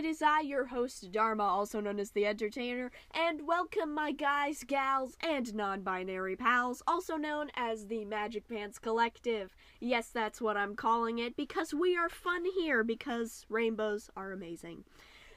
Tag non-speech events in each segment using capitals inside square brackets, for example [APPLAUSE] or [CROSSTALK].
it is I, your host, Dharma, also known as the Entertainer, and welcome my guys, gals, and non binary pals, also known as the Magic Pants Collective. Yes, that's what I'm calling it, because we are fun here, because rainbows are amazing.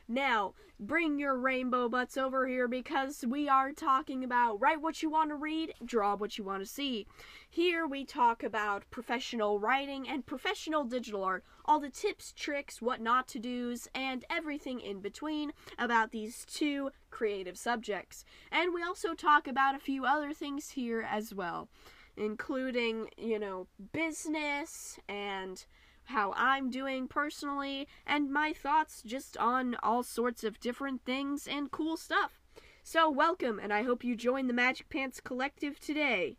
Now, bring your rainbow butts over here because we are talking about write what you want to read, draw what you want to see. Here we talk about professional writing and professional digital art, all the tips, tricks, what not to do's, and everything in between about these two creative subjects. And we also talk about a few other things here as well, including, you know, business and how I'm doing personally, and my thoughts just on all sorts of different things and cool stuff. So, welcome, and I hope you join the Magic Pants Collective today.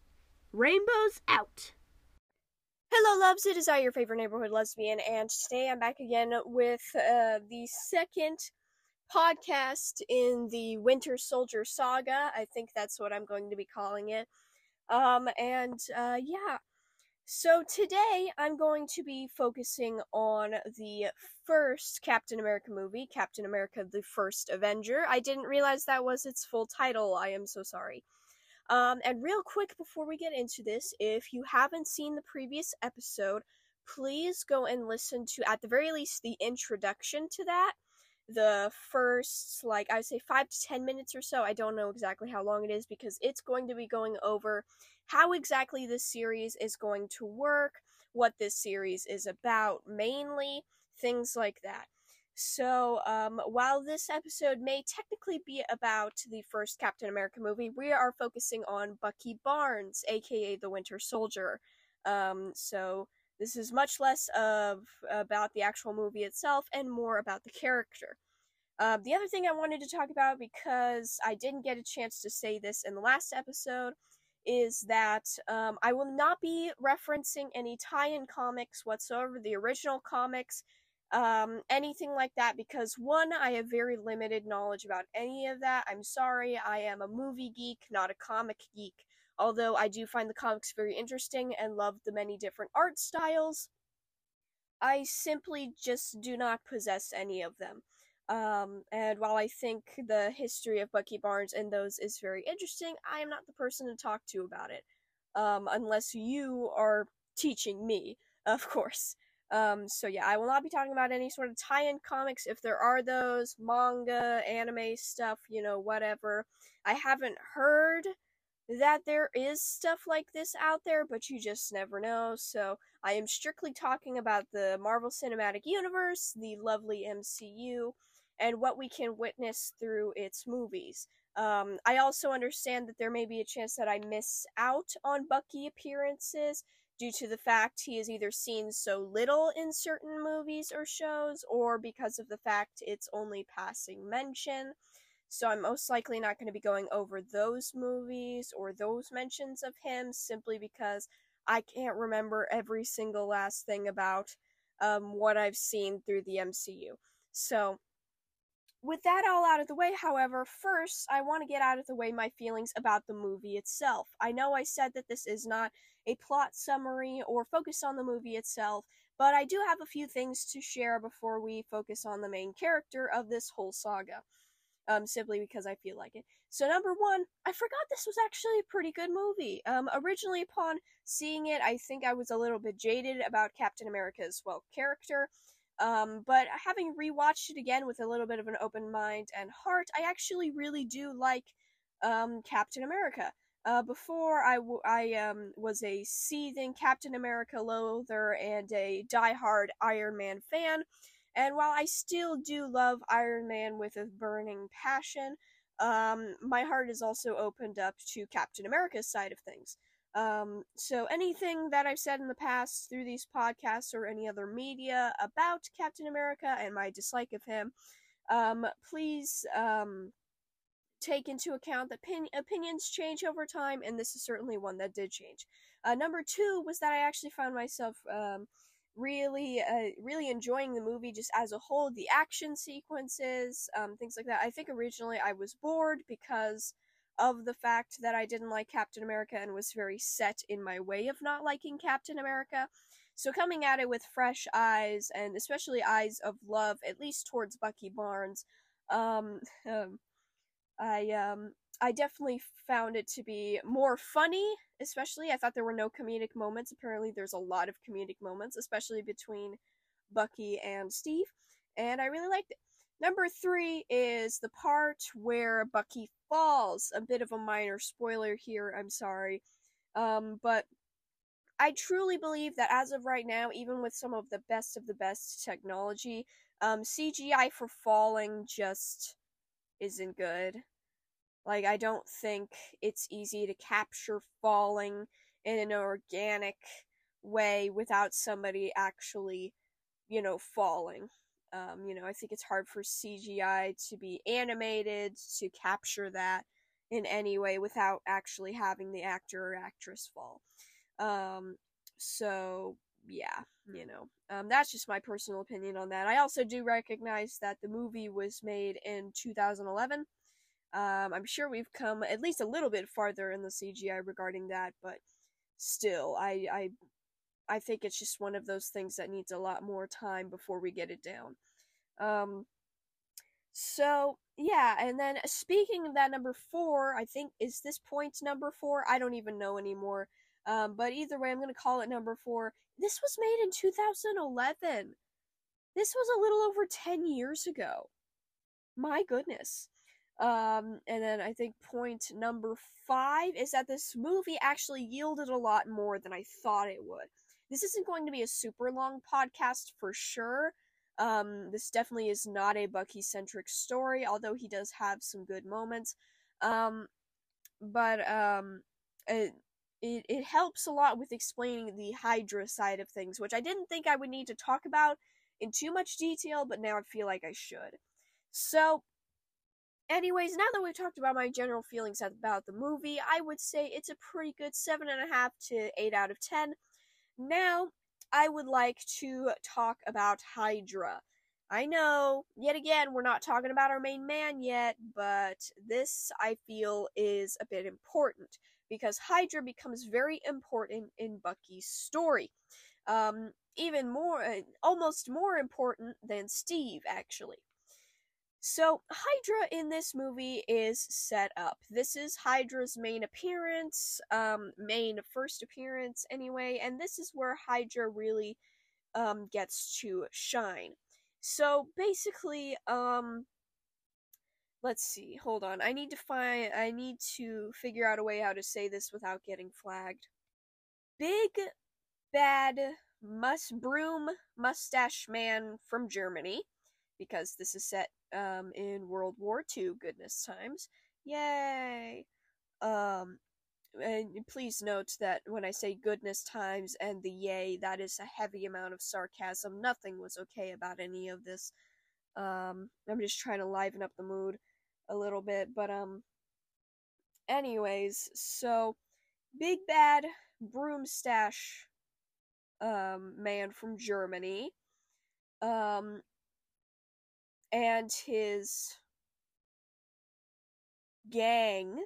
Rainbows out! Hello, loves. It is I, your favorite neighborhood lesbian, and today I'm back again with uh, the second podcast in the Winter Soldier saga. I think that's what I'm going to be calling it. Um, and uh, yeah, so today I'm going to be focusing on the first Captain America movie, Captain America the First Avenger. I didn't realize that was its full title. I am so sorry. Um, and real quick before we get into this, if you haven't seen the previous episode, please go and listen to, at the very least, the introduction to that. The first, like, I would say five to ten minutes or so. I don't know exactly how long it is because it's going to be going over how exactly this series is going to work, what this series is about mainly, things like that. So, um, while this episode may technically be about the first Captain America movie, we are focusing on Bucky Barnes, aka the Winter Soldier. Um, so, this is much less of about the actual movie itself and more about the character. Uh, the other thing I wanted to talk about, because I didn't get a chance to say this in the last episode, is that um, I will not be referencing any tie in comics whatsoever, the original comics, um, anything like that, because one, I have very limited knowledge about any of that. I'm sorry, I am a movie geek, not a comic geek. Although I do find the comics very interesting and love the many different art styles, I simply just do not possess any of them. Um, and while I think the history of Bucky Barnes and those is very interesting, I am not the person to talk to about it. Um, unless you are teaching me, [LAUGHS] of course. Um, so yeah, I will not be talking about any sort of tie-in comics. If there are those, manga, anime stuff, you know, whatever. I haven't heard that there is stuff like this out there, but you just never know. So I am strictly talking about the Marvel Cinematic Universe, the lovely MCU, and what we can witness through its movies. Um, I also understand that there may be a chance that I miss out on Bucky appearances due to the fact he is either seen so little in certain movies or shows, or because of the fact it's only passing mention. So I'm most likely not going to be going over those movies or those mentions of him simply because I can't remember every single last thing about um, what I've seen through the MCU. So with that all out of the way, however, first I want to get out of the way my feelings about the movie itself. I know I said that this is not a plot summary or focus on the movie itself, but I do have a few things to share before we focus on the main character of this whole saga. Um, simply because I feel like it. So, number one, I forgot this was actually a pretty good movie. Um, originally, upon seeing it, I think I was a little bit jaded about Captain America's, well, character um, but having rewatched it again with a little bit of an open mind and heart, I actually really do like um, Captain America. Uh, before I, w- I um, was a seething Captain America loather and a die-hard Iron Man fan, and while I still do love Iron Man with a burning passion, um, my heart is also opened up to Captain America's side of things. Um, so anything that I've said in the past through these podcasts or any other media about Captain America and my dislike of him, um, please um, take into account that pin- opinions change over time, and this is certainly one that did change. Uh, number two was that I actually found myself um, really, uh, really enjoying the movie just as a whole. The action sequences, um, things like that. I think originally I was bored because of the fact that I didn't like Captain America and was very set in my way of not liking Captain America. So coming at it with fresh eyes and especially eyes of love, at least towards Bucky Barnes, um, [LAUGHS] um I um I definitely found it to be more funny, especially I thought there were no comedic moments. Apparently there's a lot of comedic moments, especially between Bucky and Steve, and I really liked it. Number three is the part where Bucky falls. A bit of a minor spoiler here, I'm sorry. Um, but I truly believe that as of right now, even with some of the best of the best technology, um, CGI for falling just isn't good. Like, I don't think it's easy to capture falling in an organic way without somebody actually, you know, falling. Um, you know, I think it's hard for CGI to be animated to capture that in any way without actually having the actor or actress fall. Um, so yeah, you know, um, that's just my personal opinion on that. I also do recognize that the movie was made in 2011. Um, I'm sure we've come at least a little bit farther in the CGI regarding that, but still, I, I, I think it's just one of those things that needs a lot more time before we get it down. Um, so yeah, and then speaking of that number four, I think is this point number four? I don't even know anymore. Um, but either way, I'm gonna call it number four. This was made in 2011. This was a little over 10 years ago. My goodness. Um, and then I think point number five is that this movie actually yielded a lot more than I thought it would. This isn't going to be a super long podcast for sure, um, this definitely is not a Bucky centric story, although he does have some good moments. Um, but um, it, it, it helps a lot with explaining the Hydra side of things, which I didn't think I would need to talk about in too much detail, but now I feel like I should. So, anyways, now that we've talked about my general feelings about the movie, I would say it's a pretty good 7.5 to 8 out of 10. Now, I would like to talk about Hydra. I know, yet again, we're not talking about our main man yet, but this I feel is a bit important because Hydra becomes very important in Bucky's story. Um, even more, uh, almost more important than Steve, actually. So, Hydra in this movie is set up. This is Hydra's main appearance, um, main first appearance, anyway, and this is where Hydra really um, gets to shine. So, basically, um, let's see, hold on. I need to find, I need to figure out a way how to say this without getting flagged. Big, bad, must broom mustache man from Germany because this is set um, in World War II, goodness times. Yay! Um, and please note that when I say goodness times and the yay, that is a heavy amount of sarcasm. Nothing was okay about any of this. Um, I'm just trying to liven up the mood a little bit, but um, anyways, so big bad broom stash um man from Germany um and his gang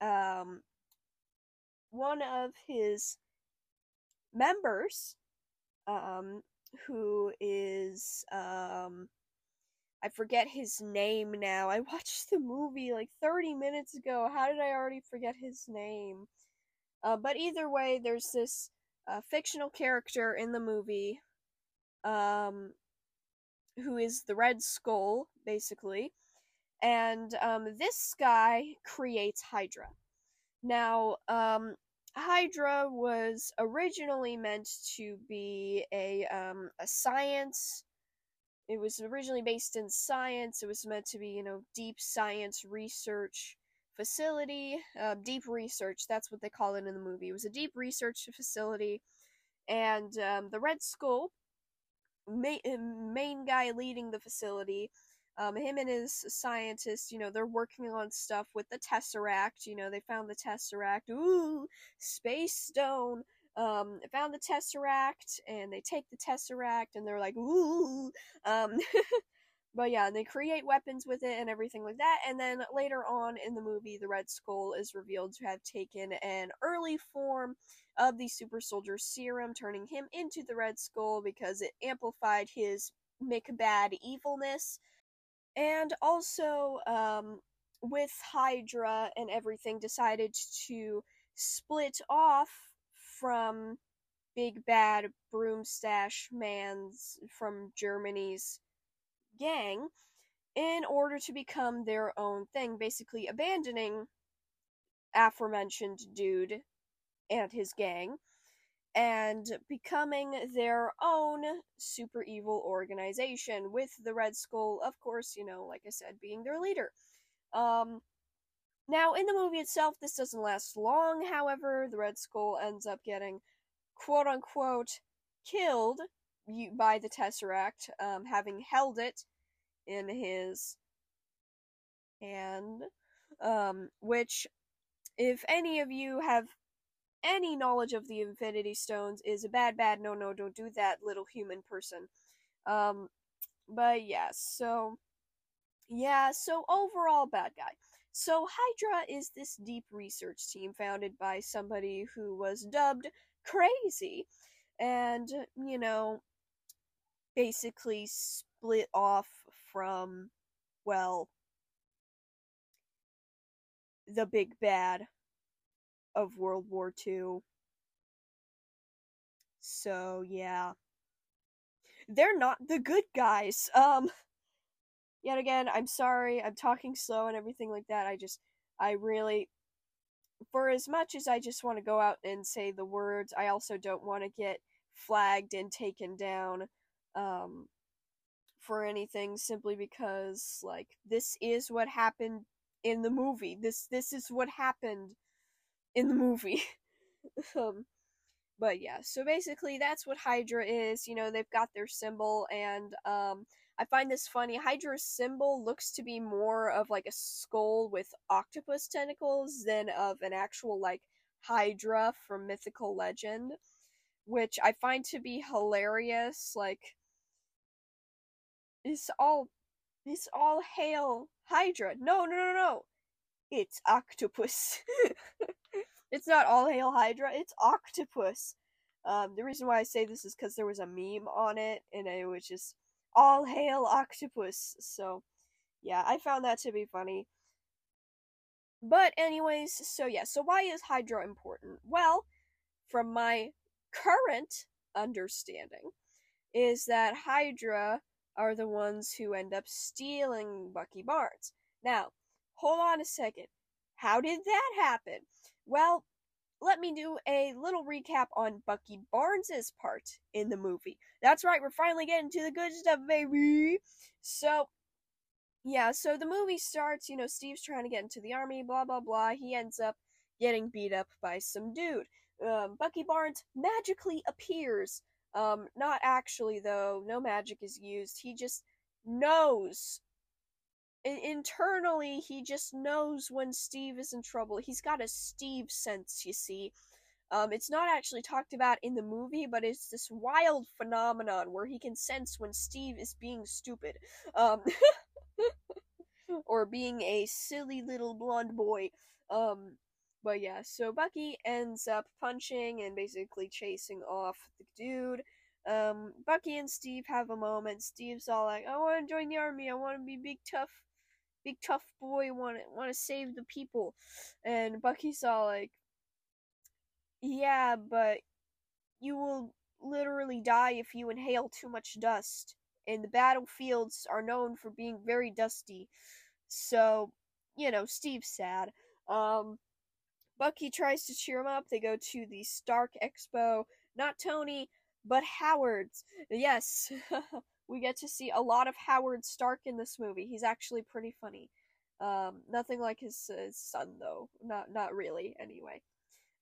um one of his members um who is um I forget his name now. I watched the movie like 30 minutes ago. How did I already forget his name? Uh, but either way, there's this uh, fictional character in the movie um, who is the Red Skull, basically. And um, this guy creates Hydra. Now, um, Hydra was originally meant to be a um, a science. It was originally based in science. It was meant to be, you know, deep science research facility. Uh, deep research. That's what they call it in the movie. It was a deep research facility, and um, the Red Skull main, uh, main guy leading the facility. Um, him and his scientists, you know, they're working on stuff with the Tesseract. You know, they found the Tesseract. Ooh, Space Stone. Um, found the Tesseract, and they take the Tesseract, and they're like, ooh. Um, [LAUGHS] but yeah, they create weapons with it and everything like that. And then later on in the movie, the Red Skull is revealed to have taken an early form of the super soldier serum, turning him into the Red Skull because it amplified his McBad evilness. And also, um, with Hydra and everything, decided to split off from Big Bad Broomstache Man's from Germany's gang in order to become their own thing, basically abandoning aforementioned dude and his gang and becoming their own super evil organization with the Red Skull, of course, you know, like I said, being their leader. Um, now, in the movie itself, this doesn't last long, however, the Red Skull ends up getting quote unquote killed by the Tesseract, um, having held it in his hand, um, which, if any of you have any knowledge of the Infinity Stones, is a bad, bad, no, no, don't do that, little human person. Um, but yeah, so, yeah, so overall, bad guy. So, Hydra is this deep research team founded by somebody who was dubbed crazy and, you know, basically split off from, well, the big bad of World War II. So, yeah. They're not the good guys. Um, yet again, I'm sorry, I'm talking slow and everything like that. I just, I really, for as much as I just want to go out and say the words, I also don't want to get flagged and taken down um, for anything simply because like this is what happened in the movie. This this is what happened in the movie. [LAUGHS] um, but yeah, so basically that's what Hydra is. You know, they've got their symbol and um I find this funny. Hydra's symbol looks to be more of like a skull with octopus tentacles than of an actual like Hydra from mythical legend, which I find to be hilarious. Like, it's all, it's all hail Hydra. No, no, no, no. It's octopus. [LAUGHS] it's not all hail Hydra. It's octopus. Um, the reason why I say this is because there was a meme on it, and it was just all hail octopus. So, yeah, I found that to be funny. But, anyways, so yeah, so why is Hydra important? Well, from my current understanding, is that Hydra are the ones who end up stealing Bucky Barnes. Now, hold on a second. How did that happen? Well, let me do a little recap on Bucky Barnes's part in the movie. That's right, we're finally getting to the good stuff, baby. So, yeah, so the movie starts, you know, Steve's trying to get into the army, blah, blah, blah. He ends up getting beat up by some dude. Um, Bucky Barnes magically appears. Um, not actually, though. No magic is used. He just knows internally he just knows when Steve is in trouble. He's got a Steve sense, you see. Um, it's not actually talked about in the movie, but it's this wild phenomenon where he can sense when Steve is being stupid. Um, [LAUGHS] or being a silly little blonde boy. Um, but yeah, so Bucky ends up punching and basically chasing off the dude. Um, Bucky and Steve have a moment. Steve's all like, I want to join the army. I want to be big tough big tough boy want to want to save the people and bucky saw like yeah but you will literally die if you inhale too much dust and the battlefields are known for being very dusty so you know steve's sad um bucky tries to cheer him up they go to the stark expo not tony but howard's yes [LAUGHS] we get to see a lot of Howard Stark in this movie. He's actually pretty funny. Um, nothing like his, his son though. Not not really anyway.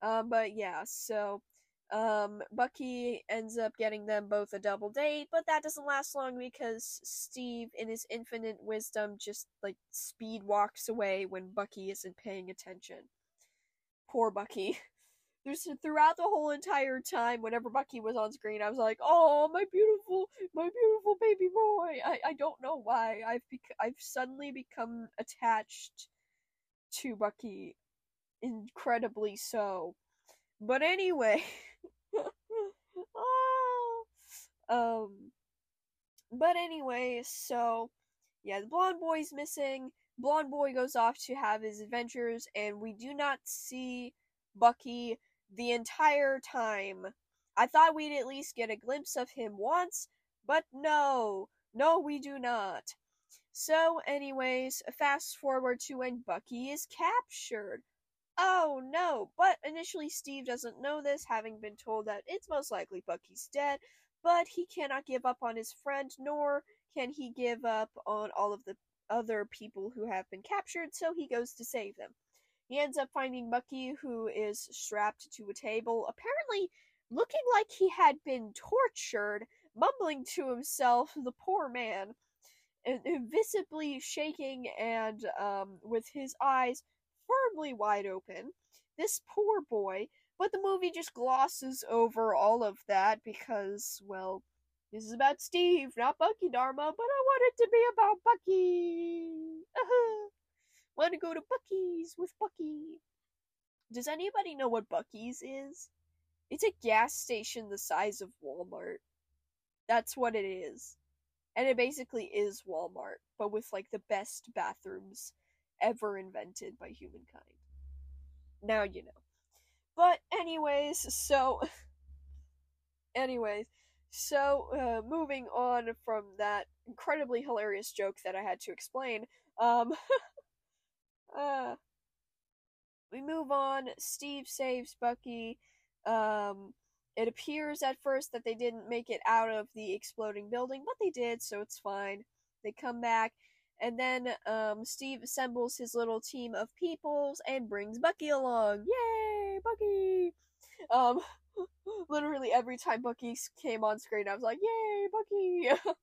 Um, but yeah, so um, Bucky ends up getting them both a double date, but that doesn't last long because Steve, in his infinite wisdom, just like speed walks away when Bucky isn't paying attention. Poor Bucky. [LAUGHS] there's throughout the whole entire time whenever Bucky was on screen, I was like, "Oh, my beautiful, my beautiful baby boy." I, I don't know why I've bec- I've suddenly become attached to Bucky, incredibly so. But anyway, oh, [LAUGHS] um, but anyway, so yeah, the blonde boy's missing. Blonde boy goes off to have his adventures, and we do not see Bucky the entire time. I thought we'd at least get a glimpse of him once, but no, no, we do not. So, anyways, fast forward to when Bucky is captured. Oh no, but initially Steve doesn't know this, having been told that it's most likely Bucky's dead, but he cannot give up on his friend, nor can he give up on all of the other people who have been captured, so he goes to save them. He ends up finding Bucky, who is strapped to a table, apparently looking like he had been tortured, mumbling to himself, the poor man, visibly shaking and um, with his eyes firmly wide open. This poor boy, but the movie just glosses over all of that because, well, this is about Steve, not Bucky Dharma, but I want it to be about Bucky. [LAUGHS] Uh-huh. Want to go to Bucky's with Bucky. Does anybody know what Bucky's is? It's a gas station the size of Walmart. That's what it is. And it basically is Walmart, but with like the best bathrooms ever invented by humankind. Now you know. But anyways, so [LAUGHS] anyways, so uh, moving on from that incredibly hilarious joke that I had to explain, um [LAUGHS] Uh, we move on. Steve saves Bucky. Um, it appears at first that they didn't make it out of the exploding building, but they did, so it's fine. They come back, and then um, Steve assembles his little team of peoples and brings Bucky along. Yay, Bucky! Um, [LAUGHS] literally every time Bucky came on screen, I was like, "Yay, Bucky!"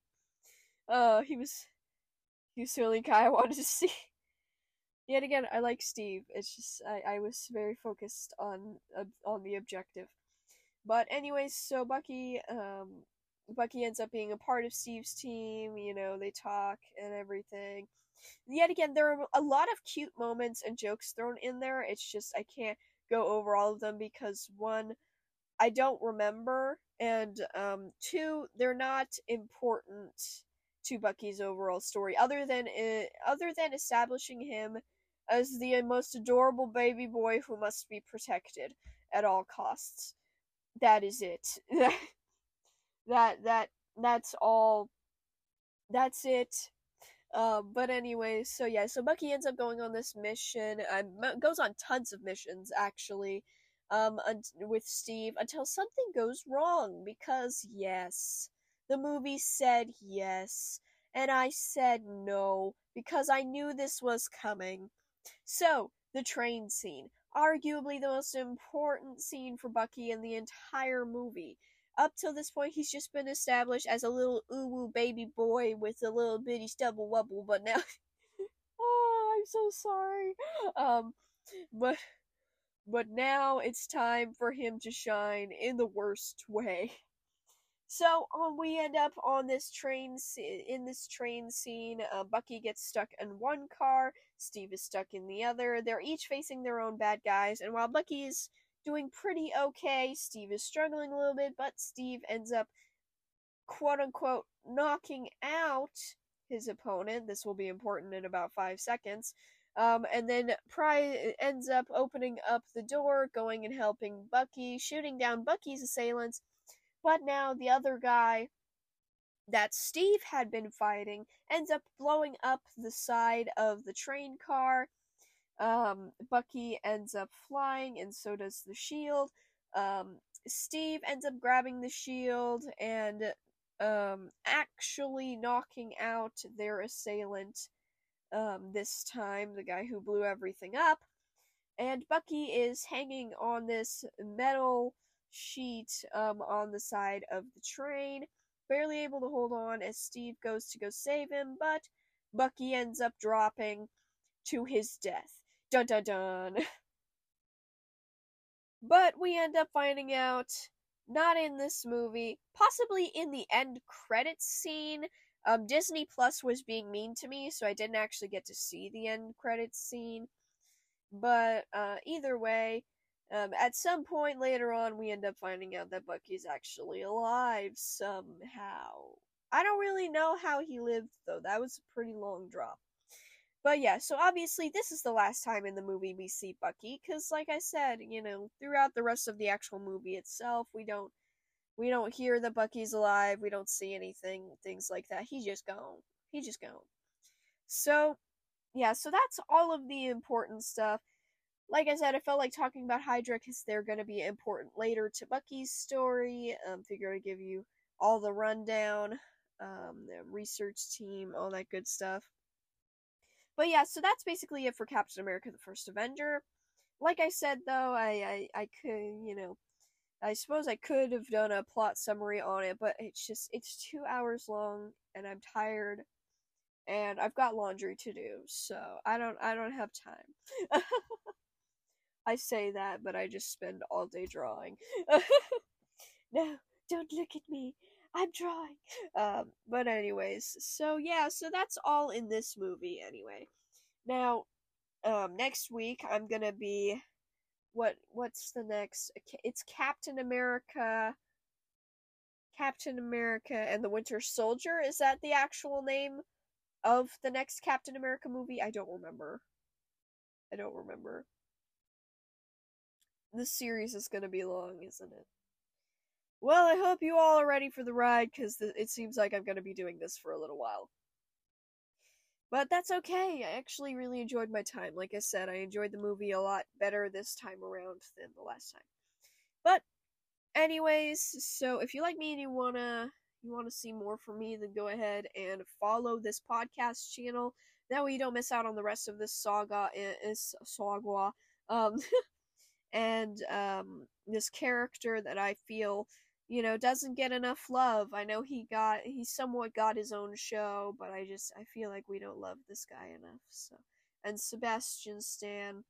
[LAUGHS] uh, he was he was the only guy I wanted to [LAUGHS] see yet again, I like Steve. It's just I, I was very focused on uh, on the objective. But anyways, so Bucky um Bucky ends up being a part of Steve's team. You know, they talk and everything. Yet again, there are a lot of cute moments and jokes thrown in there. It's just I can't go over all of them because one, I don't remember, and um, two, they're not important to Bucky's overall story. Other than uh, other than establishing him as the most adorable baby boy who must be protected at all costs. That is it. [LAUGHS] that that that's all. That's it. Um, but anyway, so yeah, so Bucky ends up going on this mission. Um, goes on tons of missions actually. Um, with Steve until something goes wrong because yes, the movie said yes, and I said no because I knew this was coming. So, the train scene. Arguably the most important scene for Bucky in the entire movie. Up till this point, he's just been established as a little uwu baby boy with a little bitty stubble wubble, but now. [LAUGHS] oh, I'm so sorry. Um, but. But now it's time for him to shine in the worst way. So um, we end up on this train in this train scene. Uh, Bucky gets stuck in one car. Steve is stuck in the other. They're each facing their own bad guys, and while Bucky is doing pretty okay, Steve is struggling a little bit. But Steve ends up, quote unquote, knocking out his opponent. This will be important in about five seconds. Um, and then Pry ends up opening up the door, going and helping Bucky, shooting down Bucky's assailants but now the other guy that Steve had been fighting ends up blowing up the side of the train car. Um, Bucky ends up flying, and so does the shield. Um, Steve ends up grabbing the shield and um, actually knocking out their assailant um, this time, the guy who blew everything up. And Bucky is hanging on this metal sheet um, on the side of the train, barely able to hold on as Steve goes to go save him, but Bucky ends up dropping to his death. Dun dun dun. [LAUGHS] But we end up finding out not in this movie, possibly in the end credits scene. Um, Disney Plus was being mean to me, so I didn't actually get to see the end credits scene. But uh, either way, um, at some point later on, we end up finding out that Bucky's actually alive somehow. I don't really know how he lived, though. That was a pretty long drop. But yeah, so obviously this is the last time in the movie we see Bucky cuz like I said, you know, throughout the rest of the actual movie itself, we don't we don't hear that Bucky's alive, we don't see anything things like that. He's just gone. He just gone. So, yeah, so that's all of the important stuff. Like I said, I felt like talking about Hydra cuz they're going to be important later to Bucky's story. Um figure to give you all the rundown, um the research team, all that good stuff. But yeah, so that's basically it for Captain America the First Avenger. Like I said though, I, I, I could, you know, I suppose I could have done a plot summary on it, but it's just it's two hours long and I'm tired and I've got laundry to do, so I don't I don't have time. [LAUGHS] I say that, but I just spend all day drawing. [LAUGHS] no, don't look at me. I'm drawing. Um, but anyways, so yeah, so that's all in this movie anyway. Now, um, next week I'm gonna be what what's the next? It's Captain America. Captain America and the Winter Soldier. Is that the actual name of the next Captain America movie? I don't remember. I don't remember. This series is gonna be long, isn't it? Well, I hope you all are ready for the ride because th- it seems like I'm going to be doing this for a little while. But that's okay. I actually really enjoyed my time. Like I said, I enjoyed the movie a lot better this time around than the last time. But anyways, so if you like me and you want to you want to see more from me, then go ahead and follow this podcast channel. That way you don't miss out on the rest of this saga is saga um [LAUGHS] and um this character that I feel you know, doesn't get enough love. I know he got he somewhat got his own show, but I just I feel like we don't love this guy enough. So, and Sebastian Stan,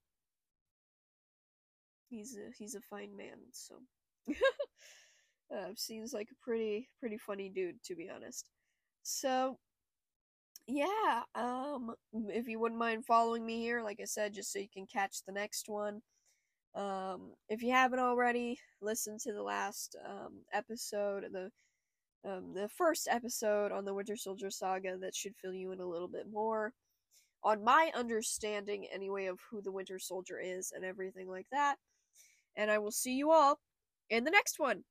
he's a he's a fine man. So, [LAUGHS] uh, seems like a pretty pretty funny dude to be honest. So, yeah, um, if you wouldn't mind following me here, like I said, just so you can catch the next one. Um, if you haven't already, listen to the last um, episode, the um, the first episode on the Winter Soldier saga. That should fill you in a little bit more on my understanding, anyway, of who the Winter Soldier is and everything like that. And I will see you all in the next one.